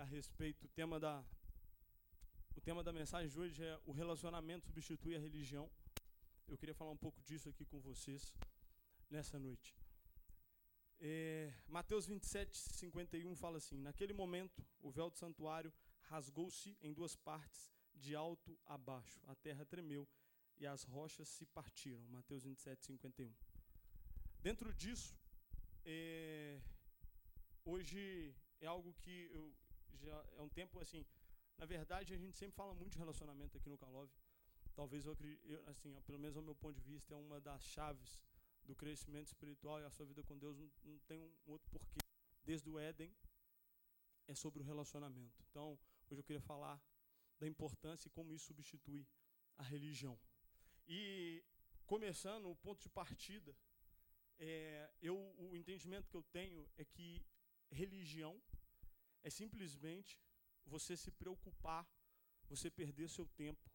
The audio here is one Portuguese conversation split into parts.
a respeito, o tema da o tema da mensagem de hoje é o relacionamento substitui a religião. Eu queria falar um pouco disso aqui com vocês nessa noite. É, Mateus 27, 51 fala assim: Naquele momento, o véu do santuário rasgou-se em duas partes, de alto a baixo. A terra tremeu e as rochas se partiram. Mateus 27, 51. Dentro disso, é, hoje é algo que eu já é um tempo assim. Na verdade, a gente sempre fala muito de relacionamento aqui no Calove. Talvez eu, eu assim, pelo menos ao meu ponto de vista, é uma das chaves do crescimento espiritual e a sua vida com Deus. Não, não tem um outro porquê. Desde o Éden é sobre o relacionamento. Então, hoje eu queria falar da importância e como isso substitui a religião. E começando o ponto de partida, é, eu o entendimento que eu tenho é que religião é simplesmente você se preocupar, você perder seu tempo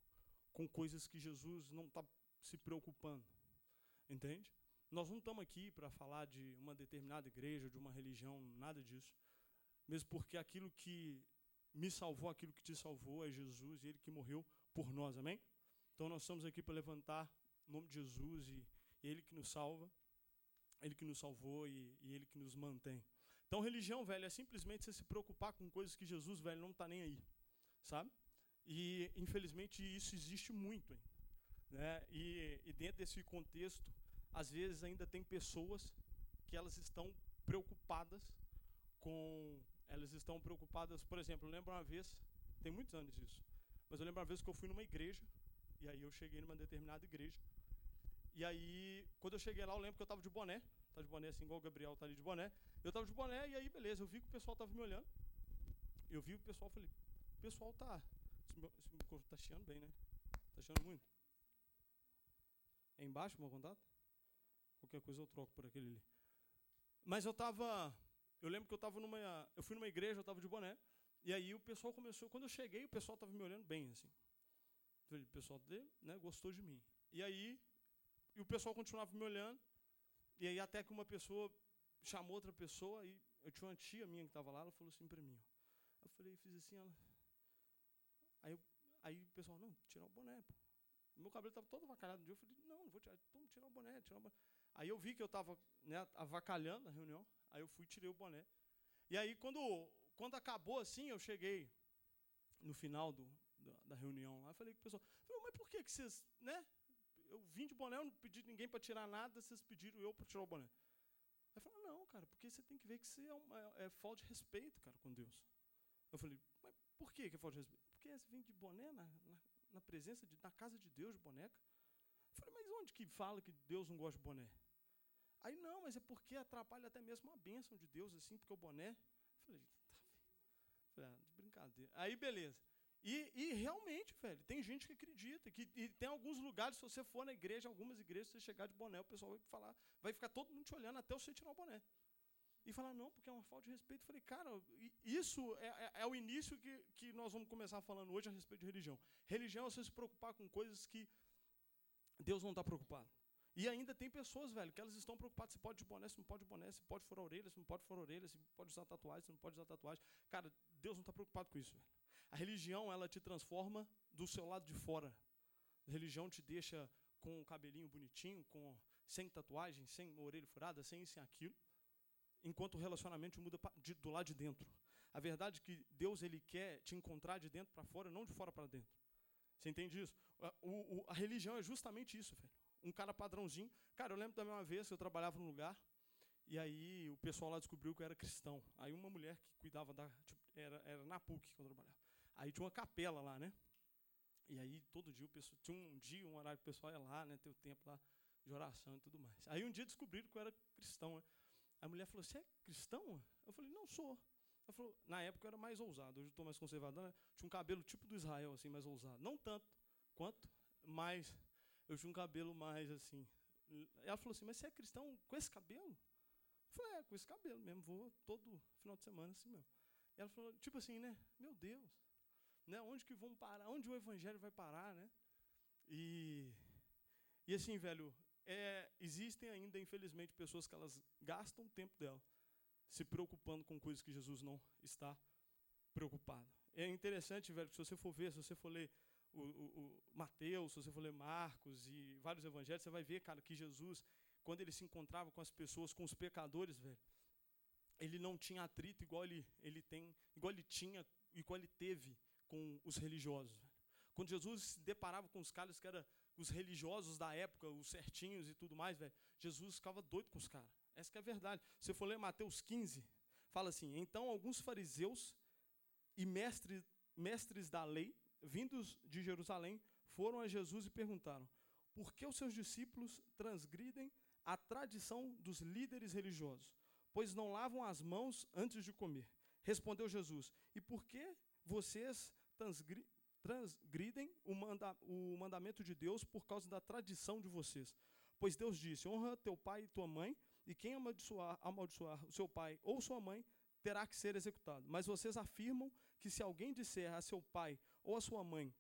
com coisas que Jesus não está se preocupando. Entende? Nós não estamos aqui para falar de uma determinada igreja, de uma religião, nada disso. Mesmo porque aquilo que me salvou, aquilo que te salvou é Jesus e Ele que morreu por nós, amém? Então nós estamos aqui para levantar o nome de Jesus e Ele que nos salva, Ele que nos salvou e, e Ele que nos mantém. Então, religião, velho, é simplesmente você se preocupar com coisas que Jesus, velho, não está nem aí, sabe? E, infelizmente, isso existe muito, hein? né? E, e dentro desse contexto, às vezes ainda tem pessoas que elas estão preocupadas com... Elas estão preocupadas, por exemplo, eu lembro uma vez, tem muitos anos isso, mas eu lembro uma vez que eu fui numa igreja, e aí eu cheguei numa determinada igreja, e aí, quando eu cheguei lá, eu lembro que eu estava de boné, tá de boné assim, igual o Gabriel tá ali de boné. Eu tava de boné e aí, beleza, eu vi que o pessoal tava me olhando. Eu vi o pessoal, falei, o pessoal tá. Esse meu tá chiando bem, né? Tá chiando muito. É embaixo o meu contato? Qualquer coisa eu troco por aquele ali. Mas eu tava. Eu lembro que eu tava numa. Eu fui numa igreja, eu tava de boné. E aí o pessoal começou. Quando eu cheguei, o pessoal tava me olhando bem, assim. O pessoal né, gostou de mim. E aí. E o pessoal continuava me olhando. E aí até que uma pessoa chamou outra pessoa e eu tinha uma tia minha que estava lá, ela falou assim para mim. Ó. Eu falei, fiz assim, ela. Aí, eu, aí o pessoal, não, tirar o boné, pô. Meu cabelo estava todo avacalhado um dia. Eu falei, não, não vou tirar, então, tirar o boné, tirar o boné. Aí eu vi que eu estava né, avacalhando na reunião, aí eu fui e tirei o boné. E aí quando, quando acabou assim, eu cheguei no final do, da, da reunião lá, falei com o pessoal, mas por que, que vocês, né? eu vim de boné, eu não pedi ninguém para tirar nada, vocês pediram eu para tirar o boné. Aí falou, não, cara, porque você tem que ver que você é, uma, é, é falta de respeito, cara, com Deus. Eu falei, mas por que, é falta de respeito? Porque você vem de boné na, na, na presença, de, na casa de Deus, de boneca. Eu falei, mas onde que fala que Deus não gosta de boné? Aí, não, mas é porque atrapalha até mesmo a bênção de Deus, assim, porque o boné... Eu falei, tá, ah, de brincadeira. Aí, beleza. E, e, realmente, velho, tem gente que acredita. Que, e tem alguns lugares, se você for na igreja, algumas igrejas, você chegar de boné, o pessoal vai falar, vai ficar todo mundo te olhando até você tirar o boné. E falar, não, porque é uma falta de respeito. Eu falei, cara, isso é, é, é, o início que, que nós vamos começar falando hoje a respeito de religião. Religião é você se preocupar com coisas que Deus não está preocupado. E ainda tem pessoas, velho, que elas estão preocupadas se pode de boné, se não pode de boné, se pode furar orelha, se não pode furar orelha, se pode usar tatuagem, se não pode usar tatuagem. Cara, Deus não está preocupado com isso, velho. A religião, ela te transforma do seu lado de fora. A religião te deixa com o cabelinho bonitinho, com sem tatuagem, sem orelha furada, sem isso e aquilo, enquanto o relacionamento muda de, do lado de dentro. A verdade é que Deus ele quer te encontrar de dentro para fora, não de fora para dentro. Você entende isso? O, o, a religião é justamente isso, velho. Um cara padrãozinho. Cara, eu lembro também uma vez que eu trabalhava num lugar e aí o pessoal lá descobriu que eu era cristão. Aí uma mulher que cuidava da. Tipo, era, era na PUC que eu trabalhava. Aí tinha uma capela lá, né? E aí todo dia o pessoal. Tinha um dia, um horário que o pessoal ia lá, né? Ter o tempo lá de oração e tudo mais. Aí um dia descobriram que eu era cristão. Né? A mulher falou: Você é cristão? Eu falei: Não sou. Ela falou: Na época eu era mais ousado, hoje eu estou mais conservador. Né? Tinha um cabelo tipo do Israel, assim, mais ousado. Não tanto quanto, mas eu tinha um cabelo mais assim. Ela falou assim: Mas você é cristão com esse cabelo? Eu falei: É, com esse cabelo mesmo. Vou todo final de semana assim mesmo. E ela falou: Tipo assim, né? Meu Deus. Né? Onde que vão parar? Onde o evangelho vai parar, né? E, e assim, velho, é, existem ainda, infelizmente, pessoas que elas gastam o tempo dela se preocupando com coisas que Jesus não está preocupado. É interessante, velho, se você for ver, se você for ler o, o, o Mateus, se você for ler Marcos e vários evangelhos, você vai ver, cara, que Jesus, quando ele se encontrava com as pessoas, com os pecadores, velho, ele não tinha atrito igual ele, ele tem, igual ele tinha, igual ele teve com os religiosos. Quando Jesus se deparava com os caras que eram os religiosos da época, os certinhos e tudo mais, velho, Jesus ficava doido com os caras. Essa é a verdade. Se for ler Mateus 15, fala assim: Então alguns fariseus e mestres, mestres da lei, vindos de Jerusalém, foram a Jesus e perguntaram: Por que os seus discípulos transgridem a tradição dos líderes religiosos? Pois não lavam as mãos antes de comer. Respondeu Jesus: E por que vocês transgridem o, manda, o mandamento de Deus por causa da tradição de vocês? Pois Deus disse: Honra teu pai e tua mãe, e quem amaldiçoar, amaldiçoar o seu pai ou sua mãe terá que ser executado. Mas vocês afirmam que se alguém disser a seu pai ou a sua mãe,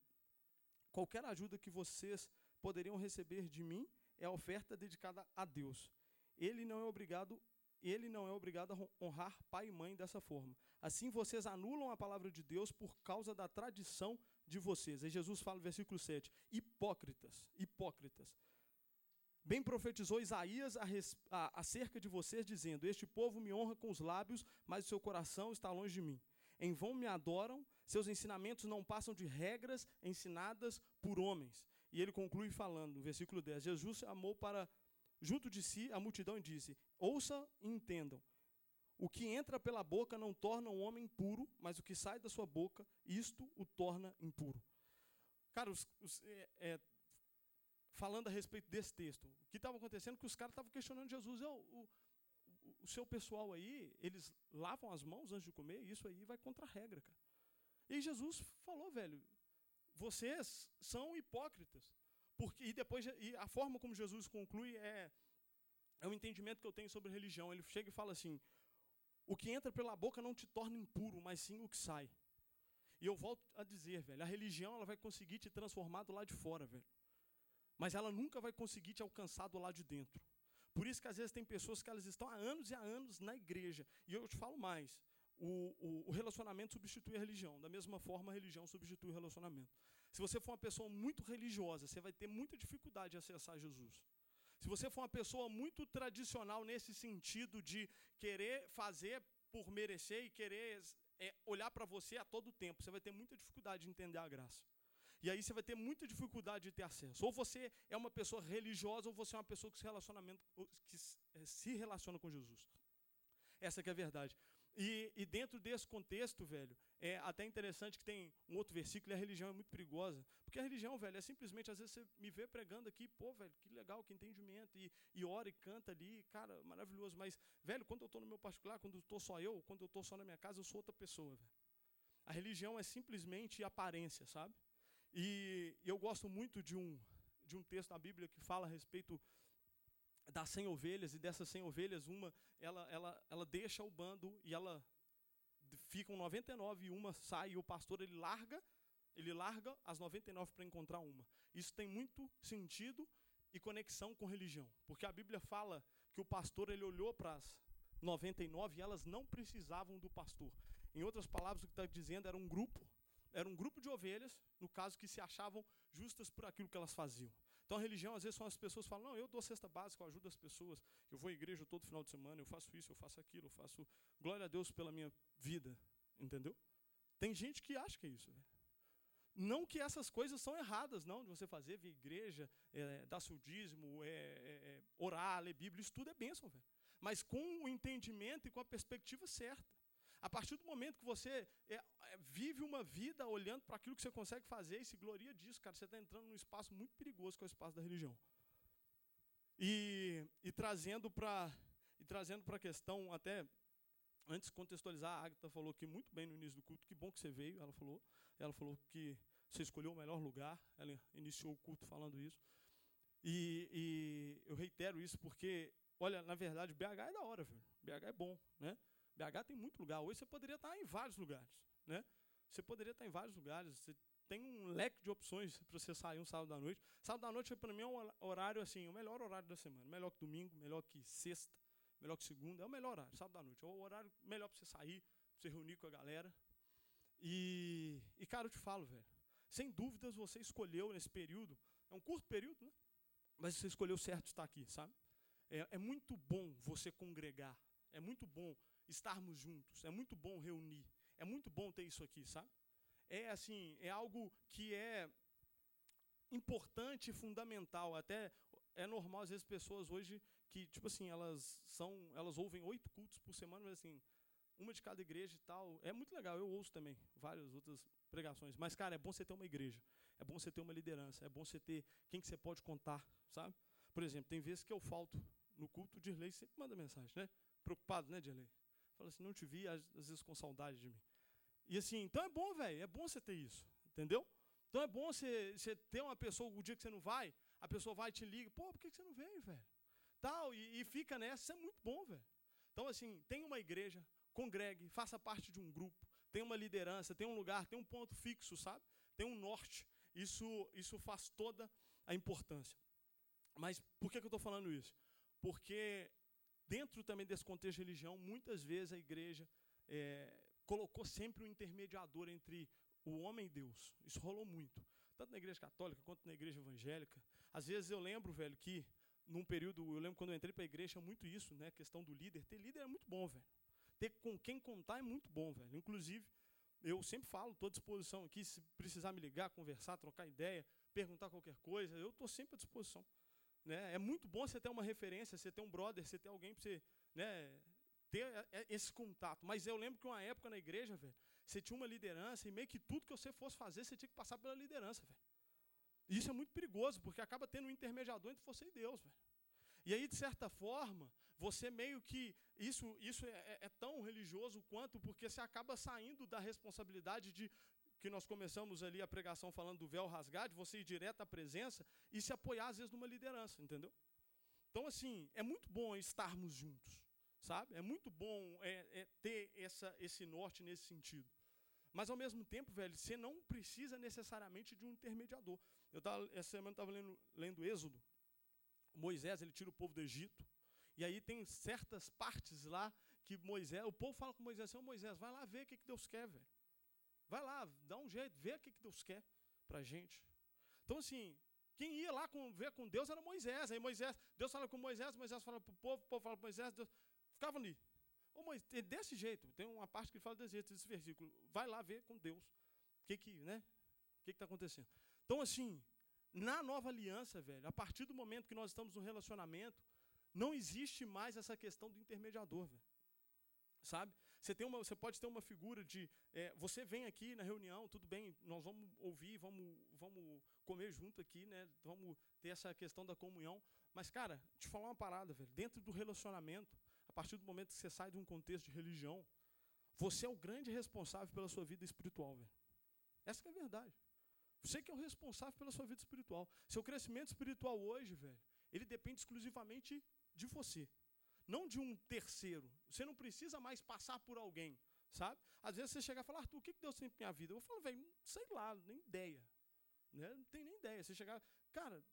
qualquer ajuda que vocês poderiam receber de mim é oferta dedicada a Deus. Ele não é obrigado, ele não é obrigado a honrar pai e mãe dessa forma. Assim vocês anulam a palavra de Deus por causa da tradição de vocês. Aí Jesus fala no versículo 7: Hipócritas, hipócritas. Bem profetizou Isaías acerca de vocês, dizendo: Este povo me honra com os lábios, mas o seu coração está longe de mim. Em vão me adoram, seus ensinamentos não passam de regras ensinadas por homens. E ele conclui falando, no versículo 10: Jesus amou para junto de si a multidão e disse: Ouça e entendam. O que entra pela boca não torna o homem puro, mas o que sai da sua boca, isto o torna impuro. Cara, os, os, é, é, falando a respeito desse texto. O que estava acontecendo? Que os caras estavam questionando Jesus. O, o, o, seu pessoal aí, eles lavam as mãos antes de comer, isso aí vai contra a regra, cara. E Jesus falou, velho, vocês são hipócritas. Porque, e depois, e a forma como Jesus conclui é, é o entendimento que eu tenho sobre religião. Ele chega e fala assim: o que entra pela boca não te torna impuro, mas sim o que sai. E eu volto a dizer, velho, a religião ela vai conseguir te transformar do lado de fora, velho mas ela nunca vai conseguir te alcançar do lado de dentro. Por isso que às vezes tem pessoas que elas estão há anos e há anos na igreja. E eu te falo mais, o, o, o, relacionamento substitui a religião. Da mesma forma, a religião substitui o relacionamento. Se você for uma pessoa muito religiosa, você vai ter muita dificuldade de acessar Jesus. Se você for uma pessoa muito tradicional nesse sentido de querer fazer por merecer e querer é, olhar para você a todo tempo, você vai ter muita dificuldade de entender a graça. E aí você vai ter muita dificuldade de ter acesso. Ou você é uma pessoa religiosa, ou você é uma pessoa que se, relacionamento, que se eh, relaciona com Jesus. Essa que é a verdade. E, e, dentro desse contexto, velho, é até interessante que tem um outro versículo, e a religião é muito perigosa. Porque a religião, velho, é simplesmente, às vezes você me vê pregando aqui, pô, velho, que legal, que entendimento, e, e ora e canta ali, cara, maravilhoso. Mas, velho, quando eu estou no meu particular, quando eu estou só eu, quando eu estou só na minha casa, eu sou outra pessoa, velho. A religião é simplesmente aparência, sabe? E eu gosto muito de um, de um texto da Bíblia que fala a respeito das 100 ovelhas, e dessas 100 ovelhas, uma, ela, ela, ela deixa o bando e ela ficam 99 e uma sai, e o pastor ele larga, ele larga as 99 para encontrar uma. Isso tem muito sentido e conexão com religião, porque a Bíblia fala que o pastor ele olhou para as 99 e elas não precisavam do pastor. Em outras palavras, o que está dizendo era um grupo era um grupo de ovelhas, no caso, que se achavam justas por aquilo que elas faziam. Então a religião, às vezes, são as pessoas que falam, não, eu dou cesta básica, eu ajudo as pessoas, eu vou à igreja todo final de semana, eu faço isso, eu faço aquilo, eu faço glória a Deus pela minha vida. Entendeu? Tem gente que acha que é isso. Não que essas coisas são erradas, não, de você fazer, vir à igreja, é, dar seu dízimo, é, é, é, orar, ler Bíblia, isso tudo é bênção, velho. Mas com o entendimento e com a perspectiva certa. A partir do momento que você é, é, vive uma vida olhando para aquilo que você consegue fazer e se gloria disso, cara, você está entrando num espaço muito perigoso que é o espaço da religião. E, e trazendo para e trazendo para a questão até antes contextualizar, a Agatha falou que muito bem no início do culto, que bom que você veio, ela falou. Ela falou que você escolheu o melhor lugar, ela iniciou o culto falando isso. E, e eu reitero isso porque, olha, na verdade, BH é da hora, velho. BH é bom, né? BH tem muito lugar. Hoje você poderia estar em vários lugares. Né? Você poderia estar em vários lugares. Você tem um leque de opções para você sair um sábado à noite. Sábado à noite, para mim, é um horário assim, o melhor horário da semana. Melhor que domingo, melhor que sexta, melhor que segunda. É o melhor horário, sábado à noite. É o horário melhor para você sair, para você reunir com a galera. E, e cara, eu te falo, velho. Sem dúvidas você escolheu nesse período, é um curto período, né? Mas você escolheu certo estar aqui, sabe? É, é muito bom você congregar. É muito bom estarmos juntos. É muito bom reunir. É muito bom ter isso aqui, sabe? É assim, é algo que é importante e fundamental. Até é normal às vezes pessoas hoje que tipo assim elas são, elas ouvem oito cultos por semana, mas assim uma de cada igreja e tal. É muito legal. Eu ouço também várias outras pregações. Mas cara, é bom você ter uma igreja. É bom você ter uma liderança. É bom você ter quem que você pode contar, sabe? Por exemplo, tem vezes que eu falto no culto, de Dirley sempre manda mensagem, né? Preocupado, né, Dirley? Fala assim, não te vi, às vezes com saudade de mim. E assim, então é bom, velho, é bom você ter isso, entendeu? Então é bom você, você ter uma pessoa, o dia que você não vai, a pessoa vai e te liga, pô, por que você não veio, velho? Tal, e, e fica nessa, isso é muito bom, velho. Então, assim, tem uma igreja, congregue, faça parte de um grupo, tem uma liderança, tem um lugar, tem um ponto fixo, sabe? Tem um norte. Isso, isso faz toda a importância. Mas por que, que eu estou falando isso? Porque dentro também desse contexto de religião, muitas vezes a igreja é, colocou sempre um intermediador entre o homem e Deus. Isso rolou muito. Tanto na igreja católica quanto na igreja evangélica. Às vezes eu lembro, velho, que num período, eu lembro quando eu entrei para a igreja, muito isso, né? Questão do líder. Ter líder é muito bom, velho. Ter com quem contar é muito bom, velho. Inclusive, eu sempre falo, estou à disposição aqui, se precisar me ligar, conversar, trocar ideia, perguntar qualquer coisa, eu estou sempre à disposição. Né? É muito bom você ter uma referência, você ter um brother, você ter alguém para você né, ter esse contato. Mas eu lembro que uma época na igreja, velho, você tinha uma liderança e meio que tudo que você fosse fazer, você tinha que passar pela liderança, velho. E isso é muito perigoso, porque acaba tendo um intermediador entre você e Deus, velho. E aí, de certa forma, você meio que. Isso, isso é, é, é tão religioso quanto, porque você acaba saindo da responsabilidade de que nós começamos ali a pregação falando do véu rasgado, de você ir direto à presença e se apoiar, às vezes, numa liderança, entendeu? Então, assim, é muito bom estarmos juntos, sabe? É muito bom é, é ter essa, esse norte nesse sentido. Mas, ao mesmo tempo, velho, você não precisa necessariamente de um intermediador. Eu tava, essa semana estava lendo, lendo Êxodo. Moisés, ele tira o povo do Egito. E aí tem certas partes lá que Moisés, o povo fala com Moisés, assim, Moisés, vai lá ver o que, que Deus quer, velho. Vai lá, dá um jeito, vê o que, Deus quer para a gente. Então, assim, quem ia lá com, ver com Deus era Moisés. Aí Moisés, Deus fala com Moisés, Moisés fala para o povo, o povo fala para Moisés, Deus ficava ali. Ô, Moisés, desse jeito, tem uma parte que ele fala desse jeito, desse versículo. Vai lá ver com Deus. O que que, né? O que está acontecendo? Então, assim, na nova aliança, velho, a partir do momento que nós estamos no relacionamento, não existe mais essa questão do intermediador, velho. Sabe? Você, tem uma, você pode ter uma figura de. É, você vem aqui na reunião, tudo bem, nós vamos ouvir, vamos, vamos comer junto aqui, né? Vamos ter essa questão da comunhão. Mas, cara, te falar uma parada, velho. Dentro do relacionamento, a partir do momento que você sai de um contexto de religião, você é o grande responsável pela sua vida espiritual, velho. Essa é a verdade. Você que é o responsável pela sua vida espiritual. Seu crescimento espiritual hoje, velho, ele depende exclusivamente de você não de um terceiro. Você não precisa mais passar por alguém, sabe? Às vezes você chega e fala, Arthur, o que Deus tem para minha vida? Eu falo, velho, sei lá, nem ideia. Né? Não tem nem ideia. Você chegar, cara,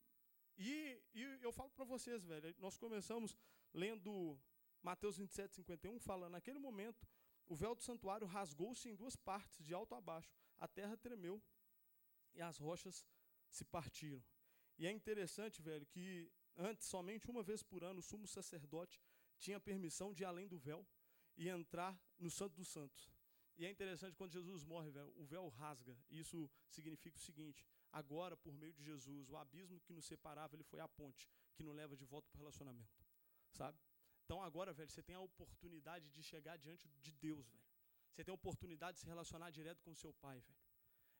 e, e eu falo para vocês, velho, nós começamos lendo Mateus 27, 51, fala, naquele momento, o véu do santuário rasgou-se em duas partes, de alto a baixo. A terra tremeu e as rochas se partiram. E é interessante, velho, que antes, somente uma vez por ano, o sumo sacerdote tinha permissão de ir além do véu e entrar no Santo dos Santos. E é interessante quando Jesus morre, o véu rasga. Isso significa o seguinte: agora, por meio de Jesus, o abismo que nos separava, ele foi a ponte que nos leva de volta para o relacionamento. Sabe? Então agora, velho, você tem a oportunidade de chegar diante de Deus, velho. Você tem a oportunidade de se relacionar direto com seu pai, velho.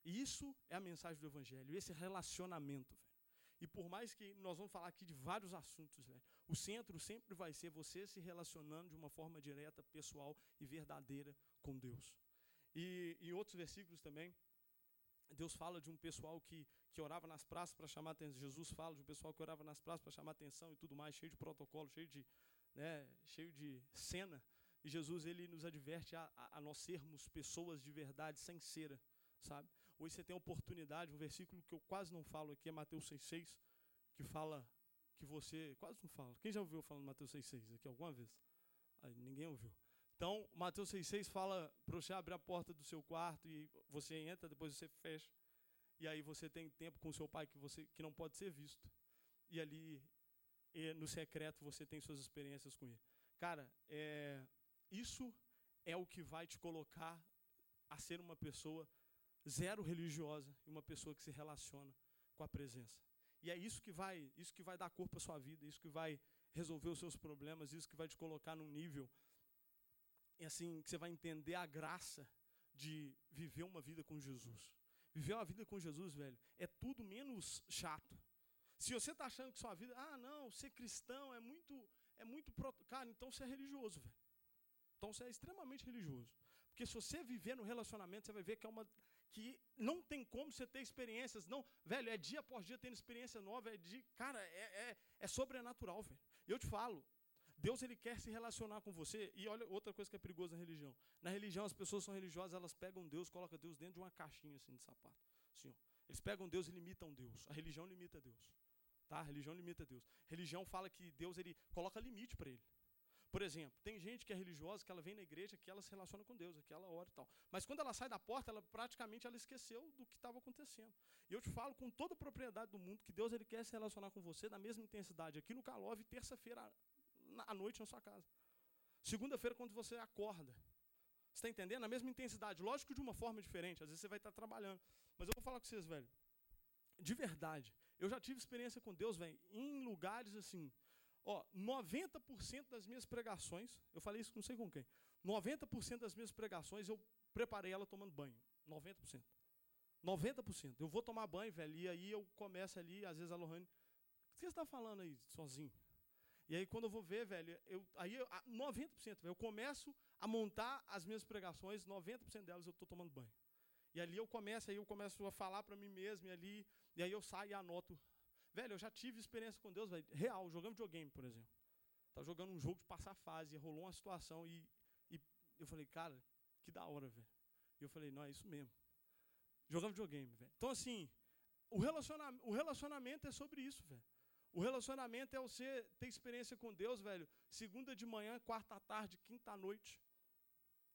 E isso é a mensagem do evangelho, esse relacionamento, velho. E por mais que nós vamos falar aqui de vários assuntos, velho, o centro sempre vai ser você se relacionando de uma forma direta, pessoal e verdadeira com Deus. E em outros versículos também, Deus fala de um pessoal que, que orava nas praças para chamar atenção. Jesus fala de um pessoal que orava nas praças para chamar atenção e tudo mais, cheio de protocolo, cheio de, né, cheio de cena. E Jesus ele nos adverte a, a, nós sermos pessoas de verdade, sem cera, sabe? Hoje você tem a oportunidade, um versículo que eu quase não falo aqui é Mateus 6,6, que fala que você. Quase não fala. Quem já ouviu falando Mateus 6,6 aqui alguma vez? Aí, ninguém ouviu. Então, Mateus 6,6 fala para você abrir a porta do seu quarto e você entra, depois você fecha. E aí você tem tempo com seu pai que, você, que não pode ser visto. E ali, e no secreto, você tem suas experiências com ele. Cara, é, isso é o que vai te colocar a ser uma pessoa zero religiosa e uma pessoa que se relaciona com a presença. E é isso que vai, isso que vai dar corpo à sua vida, isso que vai resolver os seus problemas, isso que vai te colocar num nível e assim que você vai entender a graça de viver uma vida com Jesus. Viver uma vida com Jesus, velho, é tudo menos chato. Se você está achando que sua vida, ah, não, ser cristão é muito, é muito, cara, então você é religioso, velho. Então você é extremamente religioso. Porque se você viver no relacionamento, você vai ver que é uma que não tem como você ter experiências, não, velho, é dia após dia tendo experiência nova, é de, cara, é, é, é sobrenatural, velho. Eu te falo, Deus ele quer se relacionar com você. E olha outra coisa que é perigosa na religião. Na religião as pessoas são religiosas, elas pegam Deus, colocam Deus dentro de uma caixinha assim de sapato. Assim, ó. Eles pegam Deus e limitam Deus. A religião limita Deus. Tá? A religião limita Deus. A religião fala que Deus ele coloca limite para ele. Por exemplo, tem gente que é religiosa, que ela vem na igreja, que ela se relaciona com Deus, aquela hora e tal. Mas quando ela sai da porta, ela praticamente ela esqueceu do que estava acontecendo. E eu te falo com toda a propriedade do mundo que Deus ele quer se relacionar com você na mesma intensidade aqui no Calov terça-feira à noite na sua casa. Segunda-feira quando você acorda. Você está entendendo? Na mesma intensidade. Lógico de uma forma diferente. Às vezes você vai estar trabalhando. Mas eu vou falar com vocês, velho. De verdade. Eu já tive experiência com Deus, velho, em lugares assim Ó, 90% das minhas pregações, eu falei isso não sei com quem, 90% das minhas pregações eu preparei ela tomando banho. 90%. 90%. Eu vou tomar banho, velho, e aí eu começo ali, às vezes a Lohane, o que você está falando aí, sozinho? E aí quando eu vou ver, velho, eu, aí eu, 90%, velho, eu começo a montar as minhas pregações, 90% delas eu estou tomando banho. E ali eu começo, aí eu começo a falar para mim mesmo, e ali, e aí eu saio e anoto Velho, eu já tive experiência com Deus, velho, real, jogando videogame, por exemplo. Tava jogando um jogo de passar fase, rolou uma situação e, e eu falei, cara, que da hora, velho. E eu falei, não, é isso mesmo. Jogando videogame, velho. Então, assim, o, relaciona o relacionamento é sobre isso, velho. O relacionamento é você ter experiência com Deus, velho. Segunda de manhã, quarta tarde, quinta noite.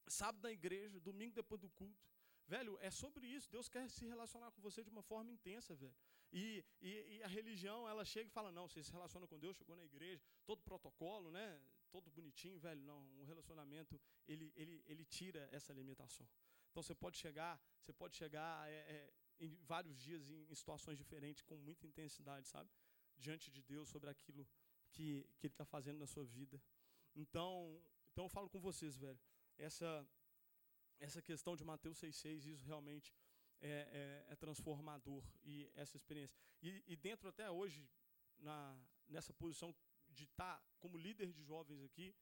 Sábado na igreja, domingo depois do culto. Velho, é sobre isso. Deus quer se relacionar com você de uma forma intensa, velho. E, e, e, a religião, ela chega e fala, não, você se relaciona com Deus, chegou na igreja, todo protocolo, né? Todo bonitinho, velho. Não, o relacionamento, ele, ele, ele tira essa limitação. Então você pode chegar, você pode chegar é, é, em vários dias em, em, situações diferentes, com muita intensidade, sabe? Diante de Deus sobre aquilo que, que Ele está fazendo na sua vida. Então, então eu falo com vocês, velho. Essa, essa questão de Mateus 6,6, isso realmente é, é, é transformador e essa experiência. E, e, dentro até hoje, na, nessa posição de estar tá como líder de jovens aqui,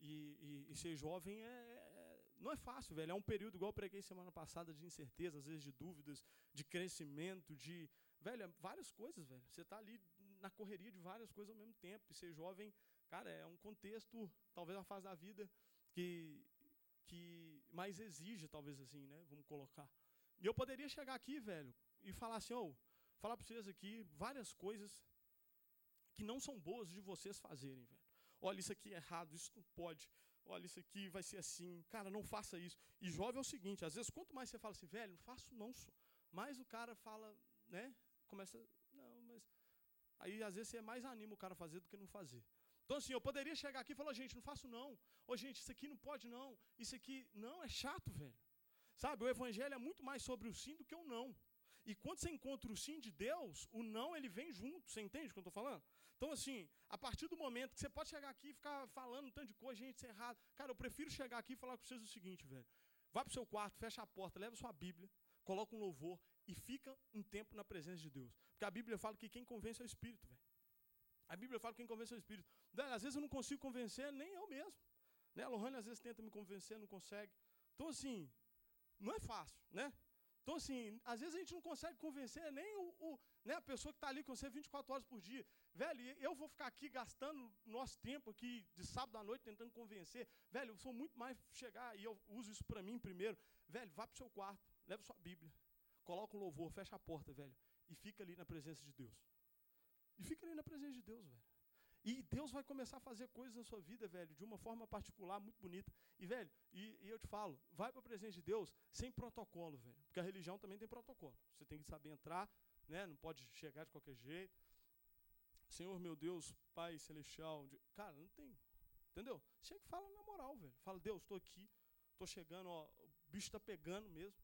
e, e, e ser jovem é, é, não é fácil, velho. É um período, igual eu preguei semana passada, de incerteza, às vezes de dúvidas, de crescimento, de. Velho, é várias coisas, velho. Você está ali na correria de várias coisas ao mesmo tempo. E ser jovem, cara, é um contexto, talvez uma fase da vida que, que mais exige, talvez assim, né? Vamos colocar. E eu poderia chegar aqui, velho, e falar assim, ó, oh, falar para vocês aqui várias coisas que não são boas de vocês fazerem, velho. Olha, isso aqui é errado, isso não pode. Olha, isso aqui vai ser assim. Cara, não faça isso. E jovem é o seguinte, às vezes, quanto mais você fala assim, velho, não faço não, só. mais o cara fala, né? Começa, não, mas... Aí, às vezes, você mais anima o cara a fazer do que não fazer. Então, assim, eu poderia chegar aqui e falar, gente, não faço não. Ô, gente, isso aqui não pode não. Isso aqui, não, é chato, velho. Sabe, o evangelho é muito mais sobre o sim do que o não. E quando você encontra o sim de Deus, o não ele vem junto. Você entende o que eu estou falando? Então, assim, a partir do momento que você pode chegar aqui e ficar falando um tanto de coisa, gente, isso é errado. Cara, eu prefiro chegar aqui e falar com vocês o seguinte, velho. Vá para o seu quarto, fecha a porta, leva sua Bíblia, coloca um louvor e fica um tempo na presença de Deus. Porque a Bíblia fala que quem convence é o Espírito, velho. A Bíblia fala que quem convence é o Espírito. Às vezes eu não consigo convencer nem eu mesmo. Né? A Lohane às vezes tenta me convencer, não consegue. Então, assim, não é fácil, né? Então, assim, às vezes a gente não consegue convencer nem o, o né, a pessoa que está ali com você 24 horas por dia. Velho, eu vou ficar aqui gastando nosso tempo aqui de sábado à noite tentando convencer. Velho, eu sou muito mais chegar, e eu uso isso para mim primeiro. Velho, vá para o seu quarto, leva sua Bíblia, coloca um louvor, fecha a porta, velho, e fica ali na presença de Deus. E fica ali na presença de Deus, velho. E Deus vai começar a fazer coisas na sua vida, velho, de uma forma particular, muito bonita. E, velho, e, e eu te falo, vai para a presença de Deus sem protocolo, velho. Porque a religião também tem protocolo. Você tem que saber entrar, né? Não pode chegar de qualquer jeito. Senhor, meu Deus, Pai Celestial. De... Cara, não tem. Entendeu? Chega e fala na moral, velho. Fala, Deus, estou aqui, estou chegando, ó, o bicho está pegando mesmo.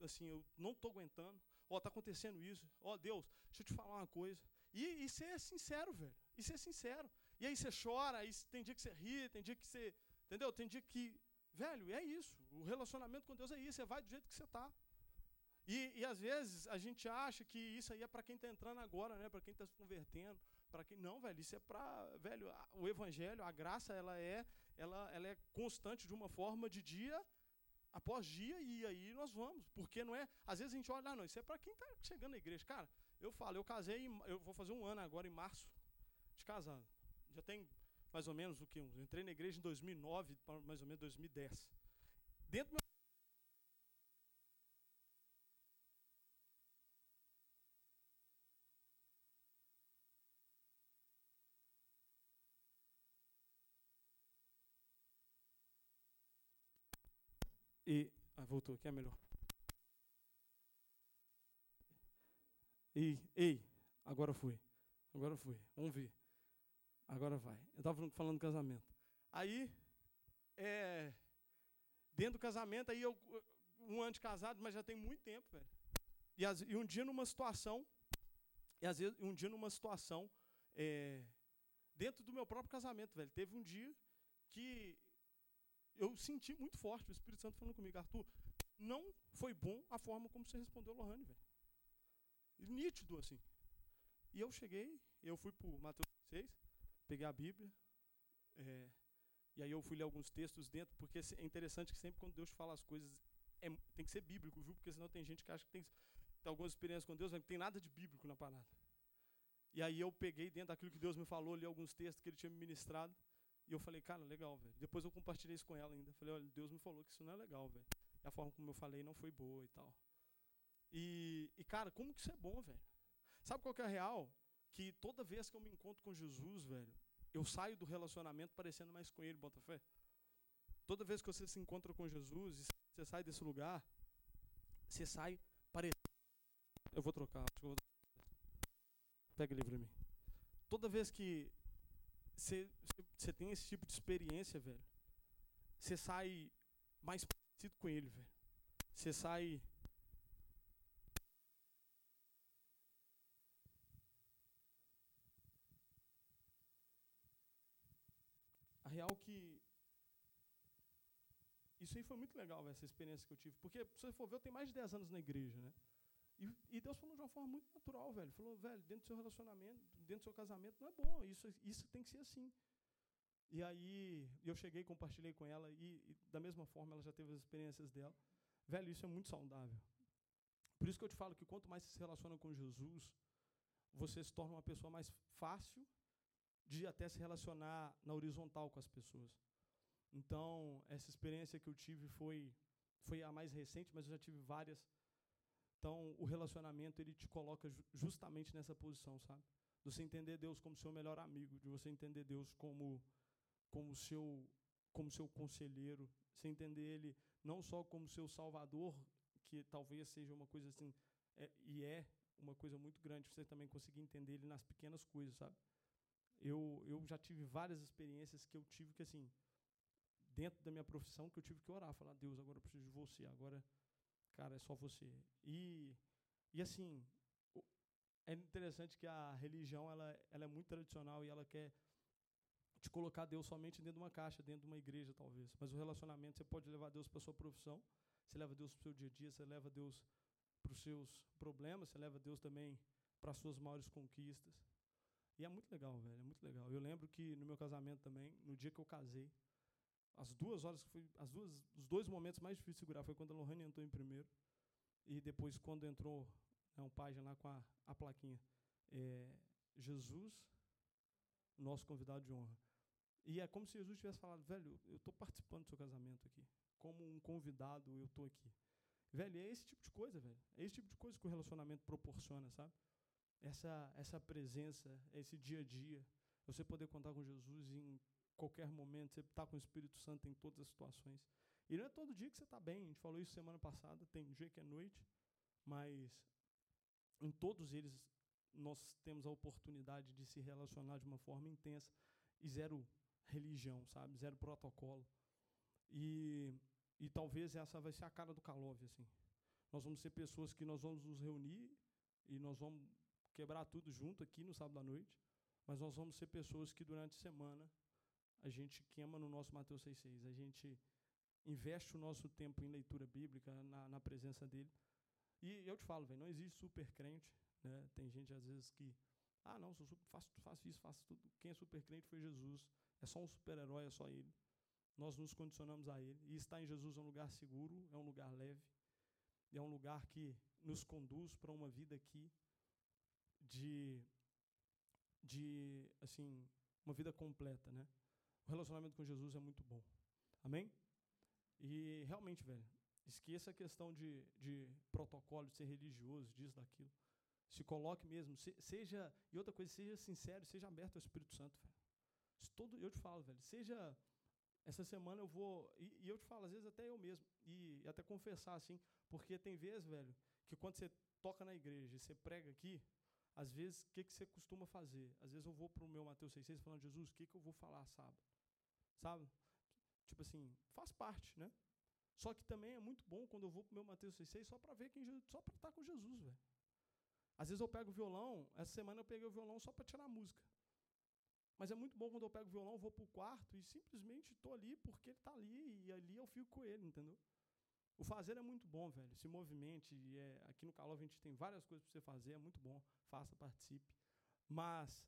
Assim, eu não estou aguentando. Ó, está acontecendo isso. Ó, Deus, deixa eu te falar uma coisa. E, e ser sincero, velho. E ser sincero. E aí você chora, aí tem dia que você ri, tem dia que você. Entendeu? Tem dia que. Velho, é isso. O relacionamento com Deus é isso. Você vai do jeito que você está. E, e às vezes a gente acha que isso aí é para quem está entrando agora, né? Para quem está se convertendo, para quem não, velho. Isso é para, velho. O evangelho, a graça, ela é, ela, ela é constante de uma forma de dia após dia e aí nós vamos, porque não é. Às vezes a gente olha, ah, não, isso é para quem está chegando na igreja, cara. Eu falo, eu casei, eu vou fazer um ano agora em março de casado. Já tem mais ou menos o que? Eu entrei na igreja em 2009, mais ou menos 2010. Dentro do meu E. Ah, voltou aqui, é melhor. Ei, ei, agora foi. Agora foi. Vamos ver. Agora vai. Eu estava falando do casamento. Aí, é, dentro do casamento, aí eu, um ano de casado, mas já tem muito tempo, velho. E, as, e um dia numa situação, e às vezes um dia numa situação, é, dentro do meu próprio casamento, velho, teve um dia que eu senti muito forte o Espírito Santo falando comigo, Arthur, não foi bom a forma como você respondeu Lohane, velho. Nítido, assim. E eu cheguei, eu fui para Mateus 6, peguei a Bíblia, é, e aí eu fui ler alguns textos dentro, porque é interessante que sempre quando Deus fala as coisas, é, tem que ser bíblico, viu? Porque senão tem gente que acha que tem, tem algumas experiências com Deus, mas não tem nada de bíblico na parada. E aí eu peguei dentro daquilo que Deus me falou, li alguns textos que ele tinha me ministrado, e eu falei, cara, legal, velho. Depois eu compartilhei isso com ela ainda. Falei, olha, Deus me falou que isso não é legal, velho. A forma como eu falei não foi boa e tal. E, e cara, como que isso é bom, velho? Sabe qual que é a real? Que toda vez que eu me encontro com Jesus, velho, eu saio do relacionamento parecendo mais com ele, bota fé. Toda vez que você se encontra com Jesus e você sai desse lugar, você sai parecendo. Eu vou trocar. Eu vou... Pega ele mim. Toda vez que você tem esse tipo de experiência, velho, você sai mais parecido com ele, velho. Você sai. Real que. Isso aí foi muito legal, essa experiência que eu tive. Porque, se você for ver, eu tenho mais de 10 anos na igreja, né? E, e, Deus falou de uma forma muito natural, velho. Falou, velho, dentro do seu relacionamento, dentro do seu casamento, não é bom. Isso, isso tem que ser assim. E aí eu cheguei, compartilhei com ela e, e, da mesma forma ela já teve as experiências dela. Velho, isso é muito saudável. Por isso que eu te falo que quanto mais você se relaciona com Jesus, você se torna uma pessoa mais fácil de até se relacionar na horizontal com as pessoas. Então, essa experiência que eu tive foi foi a mais recente, mas eu já tive várias então, o relacionamento ele te coloca justamente nessa posição, sabe? De você entender Deus como seu melhor amigo, de você entender Deus como como seu como seu conselheiro, você entender ele não só como seu salvador, que talvez seja uma coisa assim, é, e é uma coisa muito grande, você também conseguir entender ele nas pequenas coisas, sabe? Eu, eu já tive várias experiências que eu tive que, assim, dentro da minha profissão, que eu tive que orar, falar, Deus, agora eu preciso de você, agora cara, é só você. E, e assim, é interessante que a religião ela, ela é muito tradicional e ela quer te colocar Deus somente dentro de uma caixa, dentro de uma igreja, talvez. Mas o relacionamento, você pode levar Deus para sua profissão, você leva Deus para o seu dia a dia, você leva Deus para os seus problemas, você leva Deus também para as suas maiores conquistas. E é muito legal, velho, é muito legal. Eu lembro que no meu casamento também, no dia que eu casei, as duas horas que as duas, os dois momentos mais difíceis de segurar foi quando a Lohane entrou em primeiro e depois quando entrou né, um página lá com a, a plaquinha é, Jesus, nosso convidado de honra. E é como se Jesus tivesse falado, velho, eu estou participando do seu casamento aqui. Como um convidado, eu estou aqui. Velho, é esse tipo de coisa, velho. É esse tipo de coisa que o relacionamento proporciona, sabe? Essa, essa presença, esse dia a dia, você poder contar com Jesus em qualquer momento, você está com o Espírito Santo em todas as situações. E não é todo dia que você está bem, a gente falou isso semana passada, tem dia que é noite, mas em todos eles nós temos a oportunidade de se relacionar de uma forma intensa e zero religião, sabe? Zero protocolo. E, e talvez essa vai ser a cara do Calove, assim. Nós vamos ser pessoas que nós vamos nos reunir e nós vamos quebrar tudo junto aqui no sábado à noite, mas nós vamos ser pessoas que durante a semana a gente queima no nosso Mateus 6,6. A gente investe o nosso tempo em leitura bíblica, na, na presença dele. E eu te falo, velho, não existe super crente. Né? Tem gente às vezes que, ah, não, sou super, faço, faço isso, faço tudo. Quem é super crente foi Jesus. É só um super-herói, é só ele. Nós nos condicionamos a ele. E estar em Jesus é um lugar seguro, é um lugar leve, é um lugar que nos conduz para uma vida aqui de, de, assim, uma vida completa, né? O relacionamento com Jesus é muito bom. Amém? E realmente, velho, esqueça a questão de, de protocolo, de ser religioso, disso, daquilo. Se coloque mesmo, se, seja, e outra coisa, seja sincero, seja aberto ao Espírito Santo, velho. Todo, eu te falo, velho, seja, essa semana eu vou, e, e eu te falo, às vezes até eu mesmo, e, e até confessar assim, porque tem vezes, velho, que quando você toca na igreja e você prega aqui, às vezes, o que, que você costuma fazer? Às vezes eu vou para o meu Mateus 6,6 falando, Jesus, o que, que eu vou falar sábado? Sabe? Tipo assim, faz parte, né? Só que também é muito bom quando eu vou para o meu Mateus 6,6 só para ver quem só para estar com Jesus, velho. Às vezes eu pego o violão, essa semana eu peguei o violão só para tirar a música. Mas é muito bom quando eu pego o violão, vou para o quarto e simplesmente estou ali porque ele está ali e ali eu fico com ele, entendeu? O fazer é muito bom, velho. Se movimente. É, aqui no Calor a gente tem várias coisas para você fazer, é muito bom. Faça, participe. Mas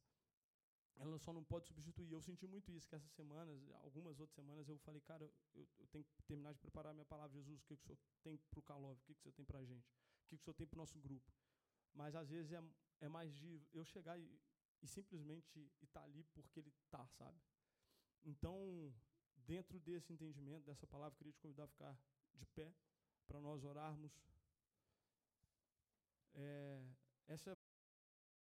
ela só não pode substituir. Eu senti muito isso, que essas semanas, algumas outras semanas, eu falei, cara, eu, eu tenho que terminar de preparar minha palavra. Jesus, o que, que o senhor tem para o Calov? O que, que o senhor tem para a gente? O que, que o senhor tem para o nosso grupo? Mas às vezes é, é mais de eu chegar e, e simplesmente estar tá ali porque ele está, sabe? Então, dentro desse entendimento, dessa palavra, eu queria te convidar a ficar de pé para nós orarmos. É, essa